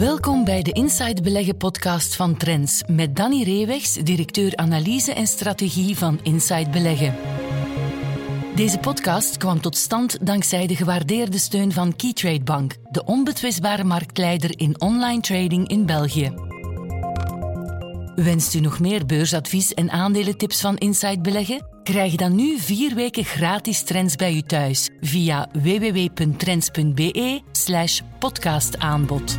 Welkom bij de Inside Beleggen podcast van Trends met Danny Reewegs, directeur analyse en strategie van Inside Beleggen. Deze podcast kwam tot stand dankzij de gewaardeerde steun van Keytrade Bank, de onbetwistbare marktleider in online trading in België. Wenst u nog meer beursadvies en aandelentips van Inside Beleggen? Krijg dan nu vier weken gratis trends bij u thuis via www.trends.be slash podcastaanbod.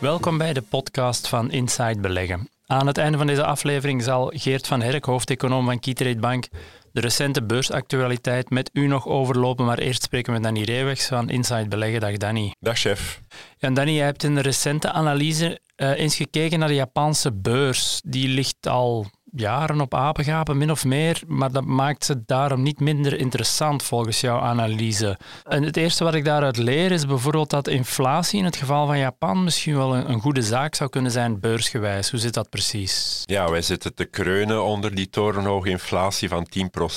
Welkom bij de podcast van Inside Beleggen. Aan het einde van deze aflevering zal Geert van Herk, hoofdeconoom van Keytrade Bank, de recente beursactualiteit met u nog overlopen. Maar eerst spreken we met Danny Reewegs van Inside Beleggen. Dag Danny. Dag chef. Ja, Danny, jij hebt in de recente analyse uh, eens gekeken naar de Japanse beurs. Die ligt al jaren op apengapen, min of meer, maar dat maakt ze daarom niet minder interessant volgens jouw analyse. En het eerste wat ik daaruit leer is bijvoorbeeld dat inflatie in het geval van Japan misschien wel een, een goede zaak zou kunnen zijn beursgewijs. Hoe zit dat precies? Ja, wij zitten te kreunen onder die torenhoge inflatie van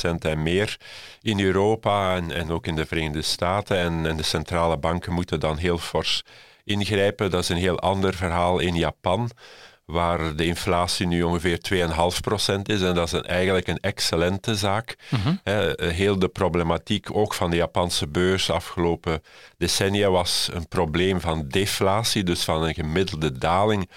10% en meer in Europa en, en ook in de Verenigde Staten. En, en de centrale banken moeten dan heel fors ingrijpen. Dat is een heel ander verhaal in Japan waar de inflatie nu ongeveer 2,5% is. En dat is een, eigenlijk een excellente zaak. Mhm. heel de problematiek ook van de Japanse beurs afgelopen decennia was een probleem van deflatie, dus van een gemiddelde daling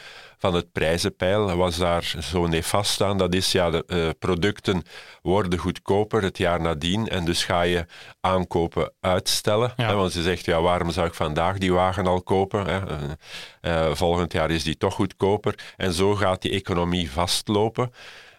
van het prijzenpeil was daar zo nefast aan. Dat is, ja, de uh, producten worden goedkoper het jaar nadien en dus ga je aankopen uitstellen. Hè, want ze zegt, ja, waarom zou ik vandaag die wagen al kopen? Hè? Uh, volgend jaar is die toch goedkoper. En zo gaat die economie vastlopen.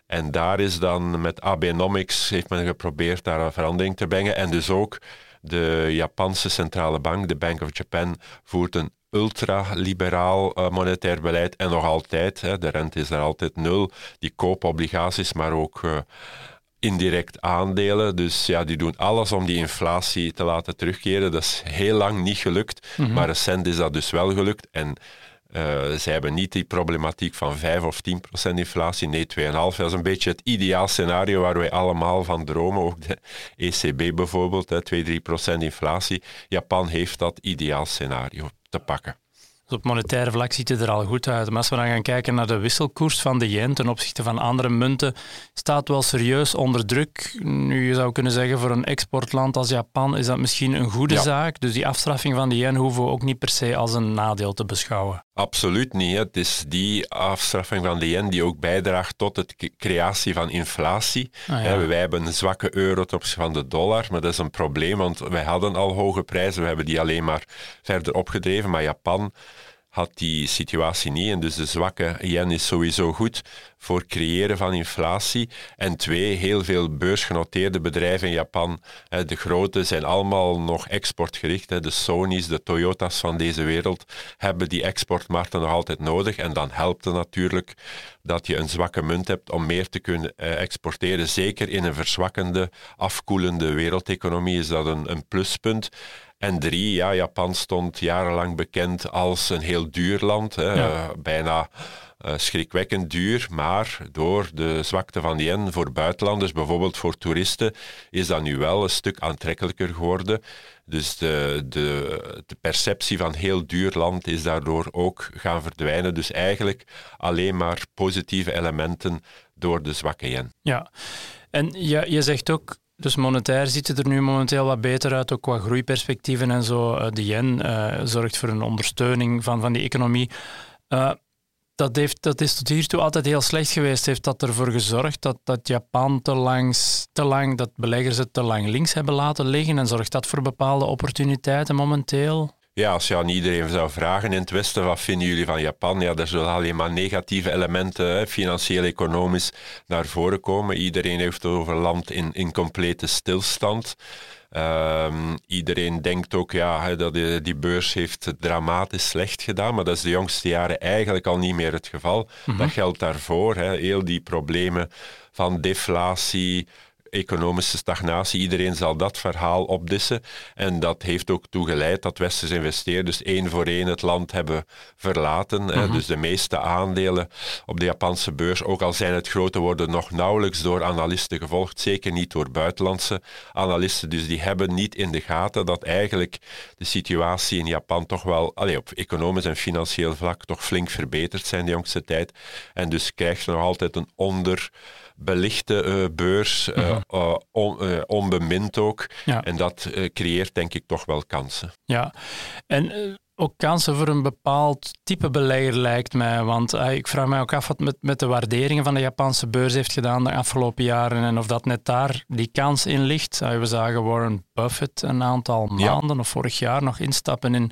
En daar is dan met Abenomics heeft men geprobeerd daar een verandering te brengen. En dus ook de Japanse centrale bank, de Bank of Japan, voert een ultraliberaal uh, monetair beleid en nog altijd, hè, de rente is er altijd nul, die koopobligaties, maar ook uh, indirect aandelen. Dus ja, die doen alles om die inflatie te laten terugkeren. Dat is heel lang niet gelukt, mm -hmm. maar recent is dat dus wel gelukt. En uh, zij hebben niet die problematiek van 5 of 10 procent inflatie, nee 2,5. Dat is een beetje het ideaal scenario waar wij allemaal van dromen. Ook de ECB bijvoorbeeld, 2-3 procent inflatie. Japan heeft dat ideaal scenario te pakken. Dus op monetaire vlak ziet het er al goed uit. Maar als we dan gaan kijken naar de wisselkoers van de yen ten opzichte van andere munten, staat wel serieus onder druk. Nu, je zou kunnen zeggen, voor een exportland als Japan is dat misschien een goede zaak. Dus die afstraffing van de yen hoeven we ook niet per se als een nadeel te beschouwen. Absoluut niet. Het is die afstraffing van de yen die ook bijdraagt tot de creatie van inflatie. Ah, wij hebben een zwakke euro ten opzichte van de dollar, maar dat is een probleem, want wij hadden al hoge prijzen, we hebben die alleen maar verder opgedreven, maar Japan had die situatie niet. En dus de zwakke yen is sowieso goed voor creëren van inflatie. En twee, heel veel beursgenoteerde bedrijven in Japan, de grote, zijn allemaal nog exportgericht. De Sony's, de Toyota's van deze wereld hebben die exportmarkten nog altijd nodig. En dan helpt het natuurlijk dat je een zwakke munt hebt om meer te kunnen eh, exporteren. Zeker in een verzwakkende, afkoelende wereldeconomie is dat een, een pluspunt. En drie, ja, Japan stond jarenlang bekend als een heel duur land. Hè, ja. bijna uh, schrikwekkend duur, maar door de zwakte van de yen voor buitenlanders, bijvoorbeeld voor toeristen, is dat nu wel een stuk aantrekkelijker geworden. Dus de, de, de perceptie van heel duur land is daardoor ook gaan verdwijnen. Dus eigenlijk alleen maar positieve elementen door de zwakke yen. Ja, en je, je zegt ook dus monetair ziet het er nu momenteel wat beter uit, ook qua groeiperspectieven en zo. Eh, de yen uh, zorgt voor een ondersteuning van, van die economie. Uh, dat, heeft, dat is tot hiertoe altijd heel slecht geweest. Heeft dat ervoor gezorgd dat, dat Japan te, langs, te lang, dat beleggers het te lang links hebben laten liggen? En zorgt dat voor bepaalde opportuniteiten momenteel? Ja, als je aan iedereen zou vragen in het Westen, wat vinden jullie van Japan? Ja, er zullen alleen maar negatieve elementen, financieel, economisch, naar voren komen. Iedereen heeft het over land in, in complete stilstand. Um, iedereen denkt ook ja, dat die, die, beurs heeft dramatisch slecht gedaan, maar dat is de jongste jaren eigenlijk al niet meer het geval. Mm -hmm. Dat geldt daarvoor. Heel die problemen van deflatie, economische stagnatie. Iedereen zal dat verhaal opdissen. En dat heeft ook toegeleid dat westerse investeerders één voor één het land hebben verlaten. Mhm. Dus de meeste aandelen op de Japanse beurs, ook al zijn het grote, worden nog nauwelijks door analisten gevolgd. Zeker niet door buitenlandse analisten. Dus die hebben niet in de gaten dat eigenlijk de situatie in Japan toch wel allee, op economisch en financieel vlak toch flink verbeterd zijn de jongste tijd. En dus krijgt je nog altijd een onderbelichte uh, beurs, uh, on, onbemind ook. En dat creëert denk ik toch wel kansen. Ja, en ook kansen voor een bepaald type belegger, lijkt mij. Want ik vraag mij ook af wat met, met de waarderingen van de Japanse beurs heeft gedaan de afgelopen jaren en of dat net daar die kans in ligt. we zagen Warren Buffett een aantal maanden of vorig jaar nog instappen in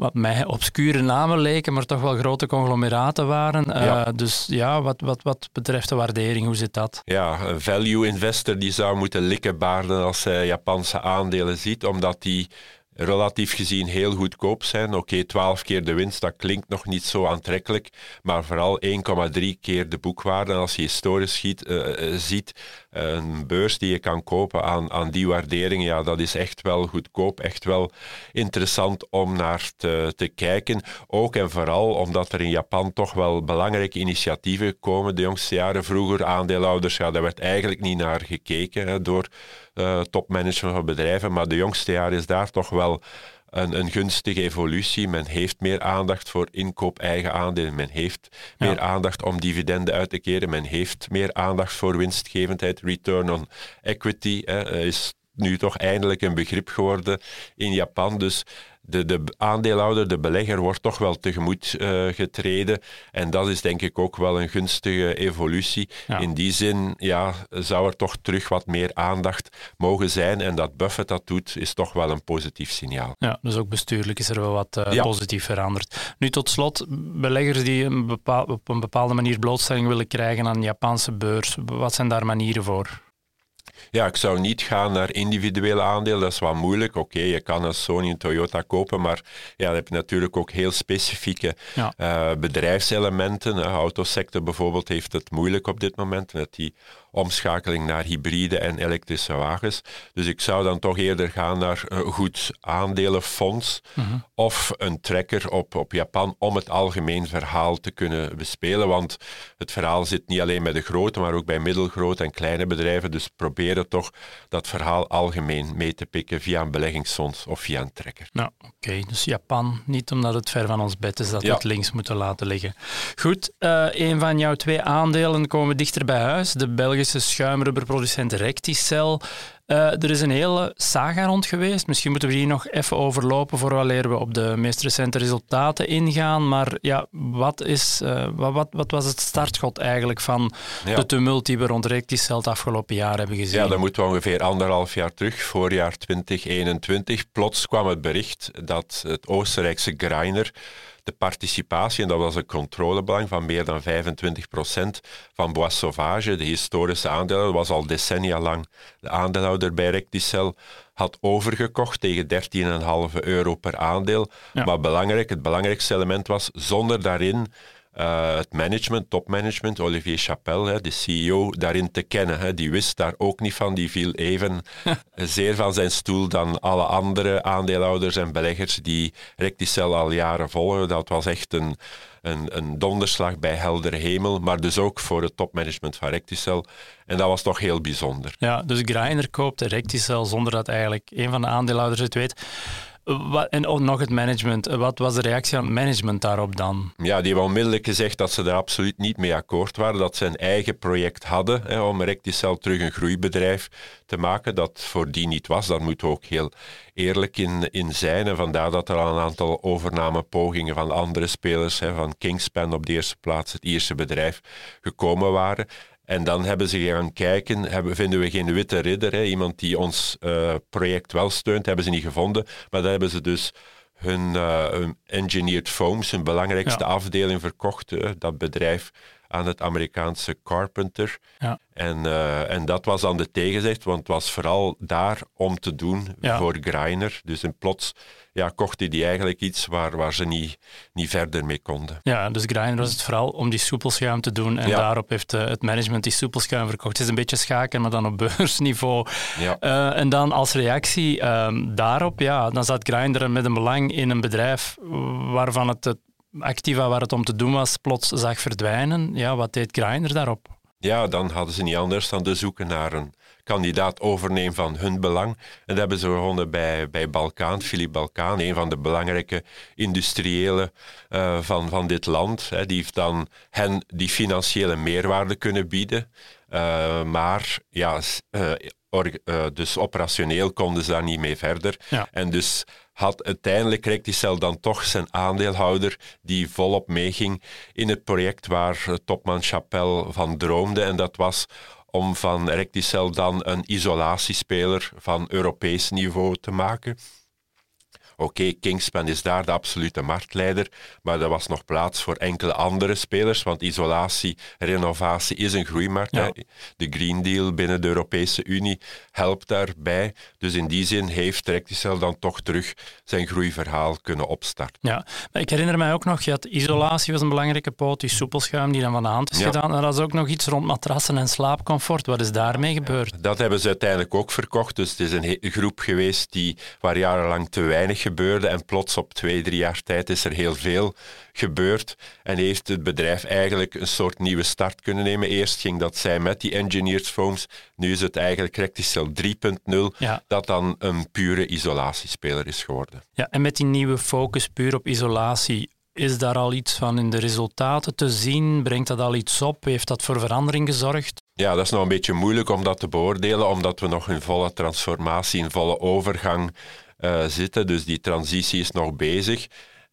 wat mij obscure namen leken, maar toch wel grote conglomeraten waren. Uh, dus ja, wat, wat, wat betreft de waardering, hoe zit dat? Ja, een value investor die zou moeten likkenbaarden als hij Japanse aandelen ziet, omdat die relatief gezien heel goedkoop zijn. Oké, okay, 12 keer de winst, dat klinkt nog niet zo aantrekkelijk, maar vooral 1,3 keer de boekwaarde. En als je historisch ziet, uh, ziet een beurs die je kan kopen aan, aan die waardering, ja, dat is echt wel goedkoop, echt wel interessant om naar te, te kijken. Ook en vooral omdat er in Japan toch wel belangrijke initiatieven komen de jongste jaren. Vroeger aandeelhouders, ja, daar werd eigenlijk niet naar gekeken hè, door uh, topmanagement van bedrijven, maar de jongste jaren is daar toch wel een, een, gunstige evolutie. Men heeft meer aandacht voor inkoop eigen aandelen. Men heeft meer aandacht om dividenden uit te keren. Men heeft meer aandacht voor winstgevendheid. Return on equity hè, is nu toch eindelijk een begrip geworden in Japan. Dus de, de aandeelhouder, de belegger, wordt toch wel tegemoet uh, getreden. En dat is denk ik ook wel een gunstige evolutie. In die zin ja, zou er toch terug wat meer aandacht mogen zijn. En dat Buffett dat doet, is toch wel een positief signaal. Ja, dus ook bestuurlijk is er wel wat uh, positief veranderd. Nu tot slot, beleggers die een bepaal, op een bepaalde manier blootstelling willen krijgen aan de Japanse beurs, wat zijn daar manieren voor? Ja, ik zou niet gaan naar individuele aandelen, dat is wat moeilijk. Oké, je kan een Sony en Toyota kopen, maar ja, dan heb je natuurlijk ook heel specifieke eh, bedrijfselementen. De autosector bijvoorbeeld heeft het moeilijk op dit moment met die omschakeling naar hybride en elektrische wagens. Dus ik zou dan toch eerder gaan naar een goed aandelenfonds mhm. of een trekker op, op Japan om het algemeen verhaal te kunnen bespelen. Want het verhaal zit niet alleen bij de grote, maar ook bij middelgrote en kleine bedrijven. Dus proberen toch dat verhaal algemeen mee te pikken via een beleggingsfonds of via een trekker. Nou, oké. Dus Japan, niet omdat het ver van ons bed is dat we het links moeten laten liggen. Goed, uh, een van jouw twee aandelen komen dichter bij huis. De Belgische Belgische schuimrubberproducent Recticel. Uh, er is een hele saga rond geweest. Misschien moeten we die nog even overlopen vooraleer we op de meest recente resultaten ingaan. Maar ja, wat, is, uh, wat, wat, wat, was het startschot eigenlijk van de tumult die we rond Recticel het afgelopen jaar hebben gezien? Ja, dat moeten we ongeveer anderhalf jaar terug, voorjaar 2021. Plots kwam het bericht dat het Oostenrijkse Greiner de participatie, en dat was een controlebelang van meer dan 25% van Bois Sauvage, de historische aandeelhouder, was al decennia lang de aandeelhouder bij Recticel, had overgekocht tegen 13,5 euro per aandeel. Maar belangrijk, het belangrijkste element was, zonder daarin uh, het management, topmanagement, Olivier Chapelle, hè, de CEO, daarin te kennen. Hè. Die wist daar ook niet van. Die viel even zeer van zijn stoel dan alle andere aandeelhouders en beleggers die Recticel al jaren volgen. Dat was echt een, een, een donderslag bij heldere hemel, maar dus ook voor het topmanagement van Recticel. En dat was toch heel bijzonder. Ja, dus Greiner koopt Recticel zonder dat eigenlijk een van de aandeelhouders het weet. En ook nog het management. Wat was de reactie aan het management daarop dan? Ja, die hebben onmiddellijk gezegd dat ze er absoluut niet mee akkoord waren. Dat ze een eigen project hadden hè, om Recticel terug een groeibedrijf te maken. Dat voor die niet was. Daar moeten we ook heel eerlijk in, in zijn. En vandaar dat er al een aantal overnamepogingen van andere spelers, hè, van Kingspan op de eerste plaats, het Ierse bedrijf, gekomen waren. En dan hebben ze gaan kijken, hebben, vinden we geen witte ridder, hè, iemand die ons uh, project wel steunt, hebben ze niet gevonden. Maar dan hebben ze dus hun, uh, engineered foams, hun belangrijkste afdeling, verkocht. Uh, dat bedrijf aan het Amerikaanse Carpenter. Ja. En, uh, en dat was dan de tegenzet, want het was vooral daar om te doen Ja. voor Greiner. Dus in plots ja, kochten die eigenlijk iets waar, waar ze niet, niet verder mee konden. Ja, dus Grindr was het vooral om die soepelschuim te doen. En Ja. daarop heeft eh, het management die soepelschuim verkocht. Het is een beetje schaken, maar dan op beursniveau. Ja. Eh, en dan als reactie ehm, daarop, ja, dan zat Grindr met een belang in een bedrijf waarvan het, het activa waar het om te doen was, plots zag verdwijnen. Ja, wat deed Grindr daarop? Ja, dan hadden ze niet anders dan te zoeken naar een kandidaat overnemen van hun belang. En dat hebben ze gevonden bij, bij Balkaan, Philippe Balkaan, een van de belangrijke industriëlen eh, van, van dit land. Hè. Die heeft dan hen die financiële meerwaarde kunnen bieden. Eh, maar ja, eh, dus operationeel konden ze daar niet mee verder. Ja. En dus had uiteindelijk Recticel dan toch zijn aandeelhouder die volop meeging in het project waar eh, topman Chapelle van droomde. En dat was om van Recticel dan een isolatiespeler van Europees niveau te maken. Oké, Kingspan is daar de absolute marktleider, maar er was nog plaats voor enkele andere spelers, want isolatie, renovatie is een groeimarkt. Ja. De Green Deal binnen de Europese Unie helpt daarbij. Dus in die zin heeft Recticel dan toch terug zijn groeiverhaal kunnen opstarten. Ja, maar ik herinner mij ook nog, je had isolatie was een belangrijke poot, die soepelschuim die dan van de hand is Ja. gedaan. En er was ook nog iets rond matrassen en slaapcomfort. Wat is daarmee gebeurd? Dat hebben ze uiteindelijk ook verkocht. Dus het is een groep geweest die, waar jarenlang te weinig gebeurde. En plots op twee, drie jaar tijd is er heel veel gebeurd. En heeft het bedrijf eigenlijk een soort nieuwe start kunnen nemen. Eerst ging dat zij met die engineered foams. Nu is het eigenlijk Recticel 3.0. Ja. Dat dan een pure isolatiespeler is geworden. Ja, en met die nieuwe focus puur op isolatie, is daar al iets van in de resultaten te zien? Brengt dat al iets op? Heeft dat voor verandering gezorgd? Ja, dat is nog een beetje moeilijk om dat te beoordelen, omdat we nog in volle transformatie, in volle overgang eh, zitten. Dus die transitie is nog bezig.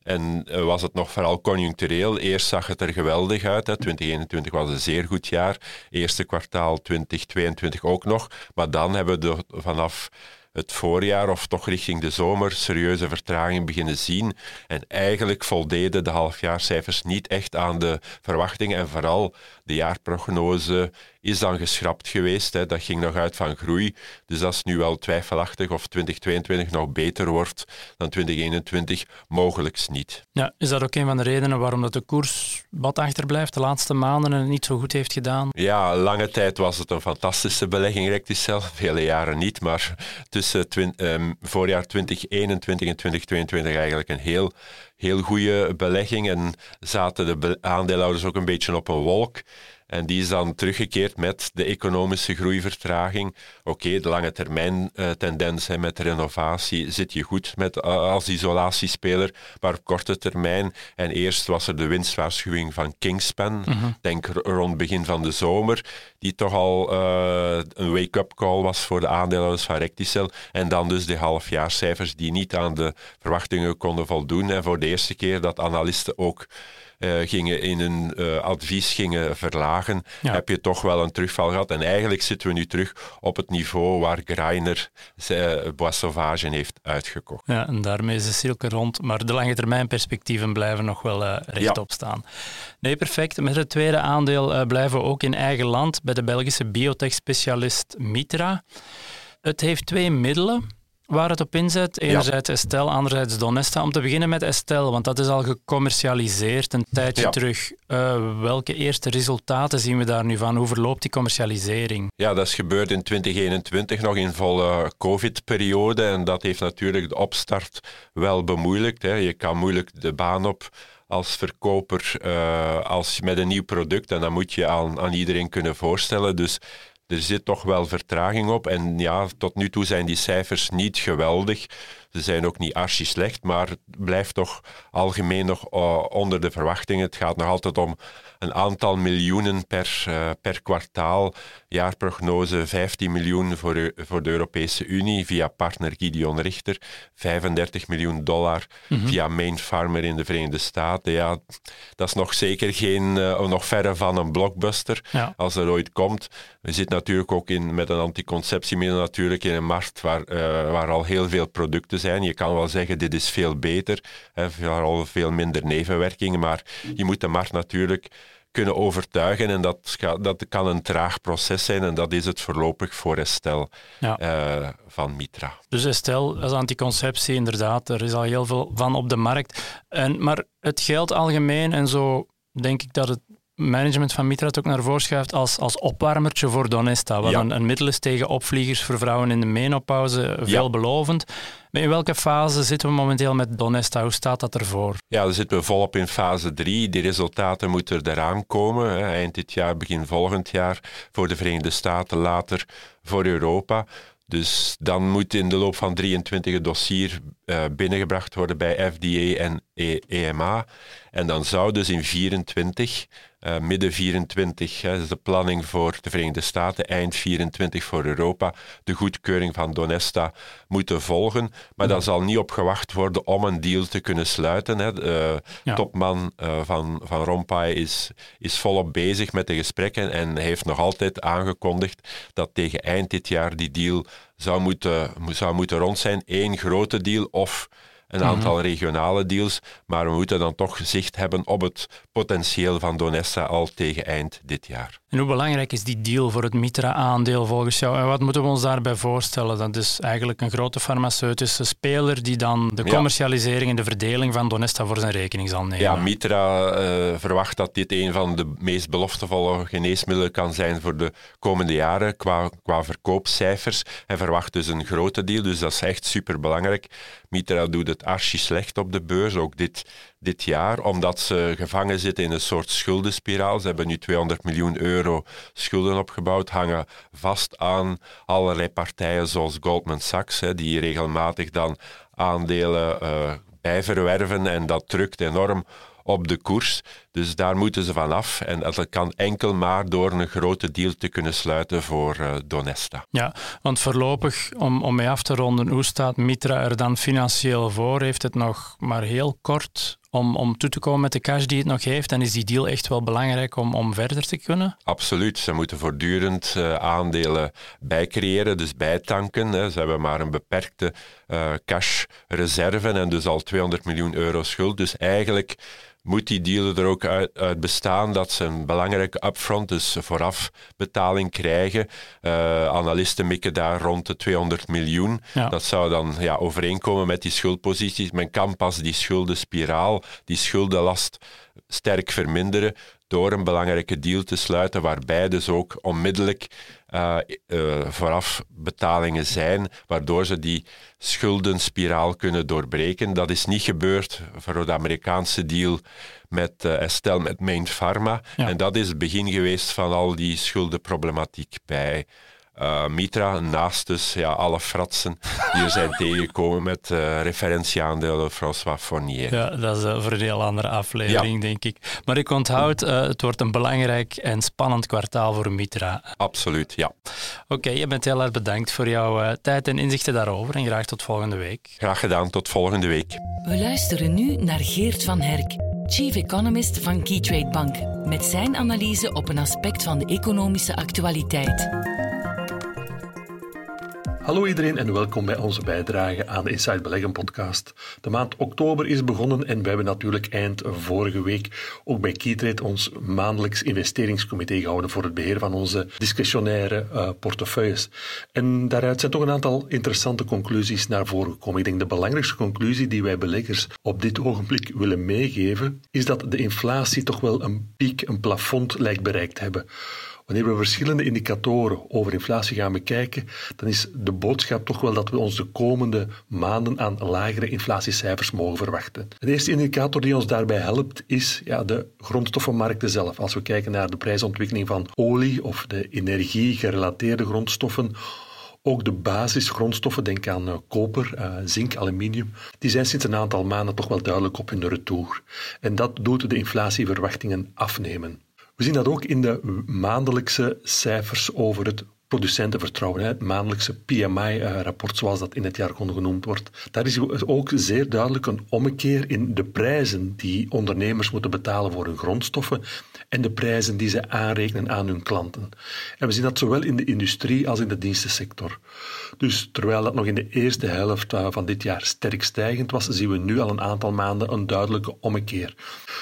En eh, was het nog vooral conjunctureel. Eerst zag het er geweldig uit. Hè. 2021 was een zeer goed jaar. Eerste kwartaal 2022 ook nog. Maar dan hebben we vanaf het voorjaar of toch richting de zomer serieuze vertraging beginnen zien. En eigenlijk voldeden de halfjaarcijfers niet echt aan de verwachtingen. En vooral de jaarprognose is dan geschrapt geweest. Hè. Dat ging nog uit van groei. Dus dat is nu wel twijfelachtig of 2022 nog beter wordt dan 2021. Mogelijks niet. Ja, is dat ook een van de redenen waarom dat de koers wat achterblijft de laatste maanden en het niet zo goed heeft gedaan? Ja, lange tijd was het een fantastische belegging, Recticel. Vele jaren niet, maar tussen ehm, voorjaar 2021 en 2022 eigenlijk een heel, heel goede belegging. En zaten de aandeelhouders ook een beetje op een wolk. En die is dan teruggekeerd met de economische groeivertraging. Oké, de lange termijn eh, tendens hè, met renovatie zit je goed met, eh, als isolatiespeler, maar op korte termijn. En eerst was er de winstwaarschuwing van Kingspan, denk r- rond begin van de zomer, die toch al eh, een wake-up call was voor de aandeelhouders van Recticel. En dan dus de halfjaarcijfers die niet aan de verwachtingen konden voldoen. En voor de eerste keer dat analisten ook gingen in hun eh, advies gingen verlagen, Ja. heb je toch wel een terugval gehad. En eigenlijk zitten we nu terug op het niveau waar Greiner zijn Bois Sauvage heeft uitgekocht. Ja, en daarmee is de cirkel rond. Maar de lange termijn perspectieven blijven nog wel eh, rechtop staan. Nee, perfect. Met het tweede aandeel eh, blijven we ook in eigen land bij de Belgische biotech-specialist Mitra. Het heeft twee middelen waar het op inzet. Enerzijds Estelle, anderzijds Donesta. Om te beginnen met Estelle, want dat is al gecommercialiseerd een tijdje Ja. terug. Eh, welke eerste resultaten zien we daar nu van? Hoe verloopt die commercialisering? Ja, dat is gebeurd in 2021, nog in volle COVID-periode. En dat heeft natuurlijk de opstart wel bemoeilijkt. Hè. Je kan moeilijk de baan op als verkoper eh, als met een nieuw product. En dat moet je aan, aan iedereen kunnen voorstellen. Dus er zit toch wel vertraging op. En ja, tot nu toe zijn die cijfers niet geweldig. Ze zijn ook niet archi slecht, maar het blijft toch algemeen nog eh, onder de verwachtingen. Het gaat nog altijd om een aantal miljoenen per, eh, per kwartaal. Jaarprognose 15 miljoen voor, Eu- voor de Europese Unie via partner Gideon Richter. 35 miljoen dollar via Main Farmer in de Verenigde Staten. Ja, dat is nog zeker geen, eh, nog verre van een blockbuster Ja. als er ooit komt. We zitten natuurlijk ook in, met een anticonceptiemiddel natuurlijk in een markt waar, waar al heel veel producten zijn. Je kan wel zeggen, dit is veel beter, hè, vooral veel minder nevenwerkingen, maar je moet de markt natuurlijk kunnen overtuigen. En dat, dat kan een traag proces zijn en dat is het voorlopig voor Estel ja. uh, van Mitra. Dus Estel als anticonceptie, inderdaad, er is al heel veel van op de markt. En, maar het geld algemeen en zo denk ik dat het management van Mitra het ook naar voren schuift als, als opwarmertje voor Donesta. Wat een, een, middel is tegen opvliegers voor vrouwen in de menopauze, veelbelovend. Maar in welke fase zitten we momenteel met Donesta? Hoe staat dat ervoor? Ja, dan zitten we volop in fase 3. Die resultaten moeten eraan komen. Eind dit jaar, begin volgend jaar voor de Verenigde Staten, later voor Europa. Dus dan moet in de loop van 23 het dossier uh, binnengebracht worden bij FDA en EMA. En dan zou dus in 24 uh, midden 24, hè, is de planning voor de Verenigde Staten, eind 24 voor Europa, de goedkeuring van Donesta moeten volgen. Maar daar zal niet op gewacht worden om een deal te kunnen sluiten. Hè. De topman uh, van, van Rompuy is, is volop bezig met de gesprekken en heeft nog altijd aangekondigd dat tegen eind dit jaar die deal zou moeten, zou moeten rond zijn. Eén grote deal of een aantal mhm. regionale deals, maar we moeten dan toch zicht hebben op het potentieel van Donessa al tegen eind dit jaar. En hoe belangrijk is die deal voor het Mitra-aandeel volgens jou? En wat moeten we ons daarbij voorstellen? Dat is eigenlijk een grote farmaceutische speler die dan de commercialisering en de verdeling van Donesta voor zijn rekening zal nemen. Ja, Mitra uh, verwacht dat dit een van de meest beloftevolle geneesmiddelen kan zijn voor de komende jaren qua, qua verkoopcijfers. Hij verwacht dus een grote deal, dus dat is echt superbelangrijk. Mitra doet het archi slecht op de beurs, ook dit, dit jaar, omdat ze gevangen zitten in een soort schuldenspiraal. Ze hebben nu 200 miljoen euro schulden opgebouwd, hangen vast aan allerlei partijen zoals Goldman Sachs, hè, die regelmatig dan aandelen uh, bijverwerven en dat drukt enorm op de koers. Dus daar moeten ze vanaf. En dat kan enkel maar door een grote deal te kunnen sluiten voor uh, Donesta. Ja, want voorlopig, om, om mee af te ronden, hoe staat Mitra er dan financieel voor? Heeft het nog maar heel kort om, om toe te komen met de cash die het nog heeft? En is die deal echt wel belangrijk om, om verder te kunnen? Absoluut. Ze moeten voortdurend uh, aandelen bijcreëren, dus bijtanken. Hè. Ze hebben maar een beperkte uh, cashreserve en dus al 200 miljoen euro schuld. Dus eigenlijk moet die deal er ook uit, bestaan dat ze een belangrijke upfront, dus vooraf betaling krijgen. Uh, analisten mikken daar rond de 200 miljoen. Dat zou dan ja, overeenkomen met die schuldposities. Men kan pas die schuldenspiraal, die schuldenlast sterk verminderen door een belangrijke deal te sluiten, waarbij dus ook onmiddellijk uh, uh, vooraf betalingen zijn, waardoor ze die schuldenspiraal kunnen doorbreken. Dat is niet gebeurd voor de Amerikaanse deal met uh, Estelle, met Main Pharma. En dat is het begin geweest van al die schuldenproblematiek bij uh, Mitra, naast dus ja, alle fratsen die er zijn tegengekomen met uh, referentieaandelen François Fournier. Ja, dat is uh, voor een heel andere aflevering, denk ik. Maar ik onthoud, het wordt een belangrijk en spannend kwartaal voor Mitra. Absoluut, ja. Oké, je bent heel erg bedankt voor jouw tijd en inzichten daarover en graag tot volgende week. Graag gedaan, tot volgende week. We luisteren nu naar Geert van Herk, Chief Economist van Keytrade Bank, met zijn analyse op een aspect van de economische actualiteit. Hallo iedereen en welkom bij onze bijdrage aan de Inside Beleggen podcast. De maand oktober is begonnen en we hebben natuurlijk eind vorige week ook bij Keytrade ons maandelijks investeringscomité gehouden voor het beheer van onze discretionaire uh, portefeuilles. En daaruit zijn toch een aantal interessante conclusies naar voren gekomen. Ik denk de belangrijkste conclusie die wij beleggers op dit ogenblik willen meegeven, is dat de inflatie toch wel een piek, een plafond lijkt bereikt te hebben. Wanneer we verschillende indicatoren over inflatie gaan bekijken, dan is de boodschap toch wel dat we ons de komende maanden aan lagere inflatiecijfers mogen verwachten. De eerste indicator die ons daarbij helpt is ja, de grondstoffenmarkten zelf. Als we kijken naar de prijsontwikkeling van olie of de energie-gerelateerde grondstoffen, ook de basisgrondstoffen, denk aan uh, koper, uh, zink, aluminium, die zijn sinds een aantal maanden toch wel duidelijk op hun retour. En dat doet de inflatieverwachtingen afnemen. We zien dat ook in de maandelijkse cijfers over het producentenvertrouwen, het maandelijkse PMI-rapport, zoals dat in het jargon genoemd wordt. Daar is ook zeer duidelijk een ommekeer in de prijzen die ondernemers moeten betalen voor hun grondstoffen en de prijzen die ze aanrekenen aan hun klanten. En we zien dat zowel in de industrie als in de dienstensector. Dus terwijl dat nog in de eerste helft eh, van dit jaar sterk stijgend was, zien we nu al een aantal maanden een duidelijke ommekeer.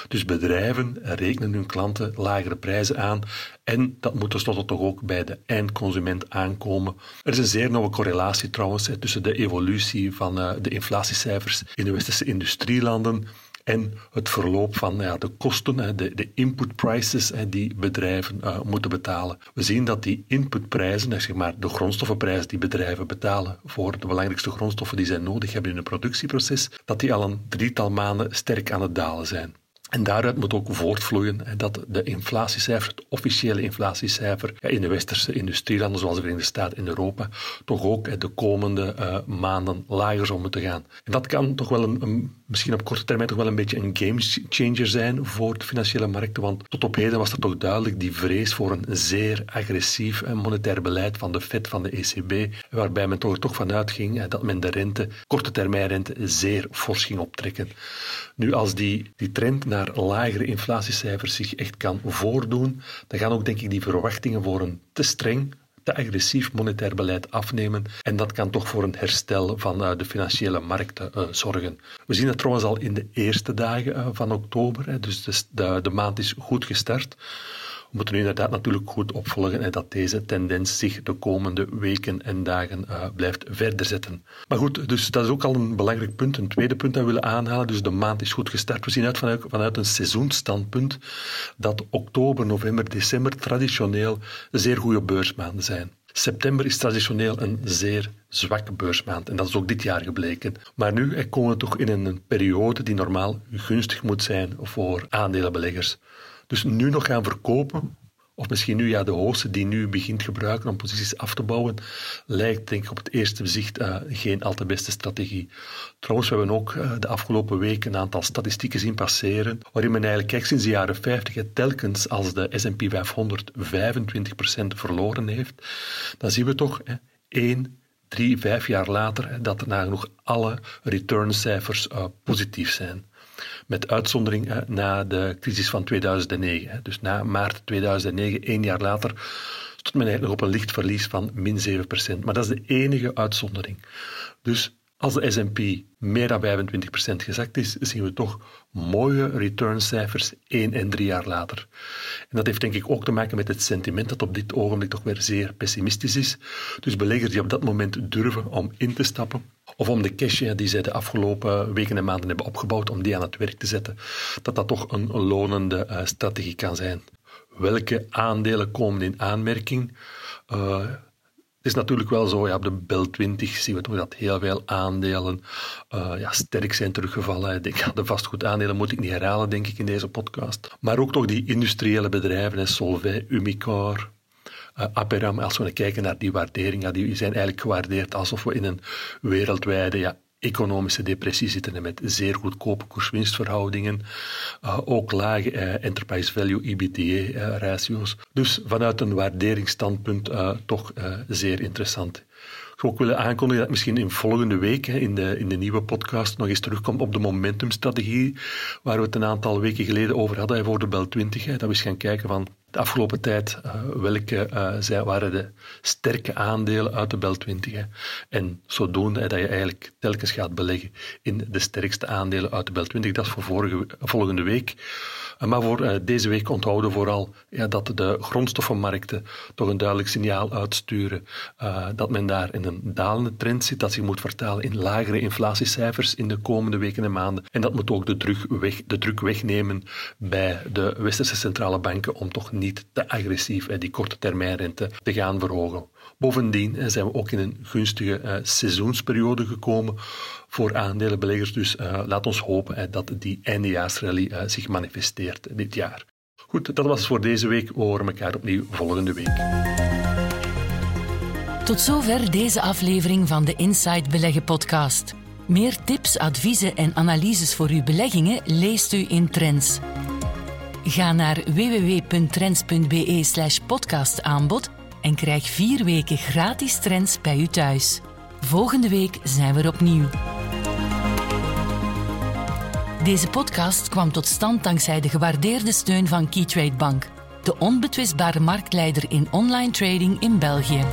Dus bedrijven rekenen hun klanten lagere prijzen aan en dat moet tenslotte toch ook bij de eindconsument aankomen. Er is een zeer nauwe correlatie trouwens tussen de evolutie van eh, de inflatiecijfers in de westerse industrielanden en het verloop van ja, de kosten, de, de input prices die bedrijven uh, moeten betalen. We zien dat die inputprijzen, zeg maar de grondstoffenprijzen die bedrijven betalen voor de belangrijkste grondstoffen die zij nodig hebben in een productieproces, dat die al een drietal maanden sterk aan het dalen zijn. En daaruit moet ook voortvloeien dat de inflatiecijfer, het officiële inflatiecijfer in de westerse industrielanden, zoals de Verenigde Staten en Europa, toch ook de komende uh, maanden lager zal moeten gaan. En dat kan toch wel een, een, misschien op korte termijn toch wel een beetje een game changer zijn voor de financiële markten, want tot op heden was er toch duidelijk die vrees voor een zeer agressief eh, monetair beleid van de Fed, van de ECB, waarbij men toch, toch vanuit ging dat men de rente, korte termijn rente, zeer fors ging optrekken. Nu, als die, die trend naar lagere inflatiecijfers zich echt kan voordoen, dan gaan ook denk ik die verwachtingen voor een te streng, te agressief monetair beleid afnemen. En dat kan toch voor een herstel van uh, de financiële markten uh, zorgen. We zien het trouwens al in de eerste dagen uh, van oktober, dus de maand is goed gestart. Moeten nu inderdaad natuurlijk goed opvolgen en dat deze tendens zich de komende weken en dagen uh, blijft verder zetten. Maar goed, dus dat is ook al een belangrijk punt. Een tweede punt dat we willen aanhalen. Dus de maand is goed gestart. We zien uit vanuit, vanuit een seizoensstandpunt dat oktober, november, december traditioneel zeer goede beursmaanden zijn. September is traditioneel een zeer zwakke beursmaand en dat is ook dit jaar gebleken. Maar nu komen we toch in een periode die normaal gunstig moet zijn voor aandelenbeleggers. Dus nu nog gaan verkopen, of misschien nu ja, de hoogste die nu begint gebruiken om posities af te bouwen, lijkt denk ik op het eerste zicht uh, geen al te beste strategie. Trouwens, we hebben ook uh, de afgelopen weken een aantal statistieken zien passeren, waarin men eigenlijk kijkt sinds de jaren 50, telkens als de S&P 500 25% verloren heeft, dan zien we toch hè, één, drie, vijf jaar later dat nagenoeg alle returncijfers uh, positief zijn. Met uitzondering na de crisis van 2009. Hè. Dus na maart 2009, één jaar later, stond men eigenlijk op een licht verlies van min 7%. Maar dat is de enige uitzondering. Dus als de S&P meer dan 25% gezakt is, zien we toch mooie returncijfers één en drie jaar later. En dat heeft denk ik ook te maken met het sentiment dat op dit ogenblik toch weer zeer pessimistisch is. Dus beleggers die op dat moment durven om in te stappen, of om de cash die zij de afgelopen weken en maanden hebben opgebouwd, om die aan het werk te zetten, dat dat toch een lonende uh, strategie kan zijn. Welke aandelen komen in aanmerking? Het is natuurlijk wel zo, ja, op de Bel 20 zien we toch dat heel veel aandelen uh, ja, sterk zijn teruggevallen. Ik denk, de vastgoedaandelen moet ik niet herhalen, denk ik, in deze podcast. Maar ook toch die industriële bedrijven, Solvay, Umicore, uh, Aperam, als we kijken naar die waardering, ja, die zijn eigenlijk gewaardeerd alsof we in een wereldwijde ja, economische depressie zitten en met zeer goedkope koers-winstverhoudingen, uh, ook lage uh, enterprise value EBITDA-ratio's. Uh, dus vanuit een waarderingsstandpunt toch zeer interessant. Ik zou ook willen aankondigen dat misschien in volgende week in, de, in de nieuwe podcast nog eens terugkomt op de momentumstrategie, waar we het een aantal weken geleden over hadden voor de Bel 20. Hè, dat we eens gaan kijken van afgelopen tijd, uh, welke uh, waren de sterke aandelen uit de Bel 20. Hè. En zodoende dat je eigenlijk telkens gaat beleggen in de sterkste aandelen uit de Bel 20. Dat is voor vorige, volgende week. Uh, maar voor deze week onthouden vooral ja, dat de grondstoffenmarkten toch een duidelijk signaal uitsturen dat men daar in een dalende trend zit, dat zich moet vertalen in lagere inflatiecijfers in de komende weken en maanden. En dat moet ook de druk, weg, de druk wegnemen bij de westerse centrale banken om toch niet te agressief die korte termijnrente te gaan verhogen. Bovendien zijn we ook in een gunstige uh, seizoensperiode gekomen voor aandelenbeleggers. Dus uh, laat ons hopen dat die eindejaarsrally zich manifesteert dit jaar. Goed, dat was voor deze week. We horen elkaar opnieuw volgende week. Tot zover deze aflevering van de Inside Beleggen podcast. Meer tips, adviezen en analyses voor uw beleggingen leest u in Trends. Ga naar www.trends.be slash podcastaanbod en krijg vier weken gratis trends bij u thuis. Volgende week zijn we er opnieuw. Deze podcast kwam tot stand dankzij de gewaardeerde steun van Keytrade Bank, de onbetwistbare marktleider in online trading in België.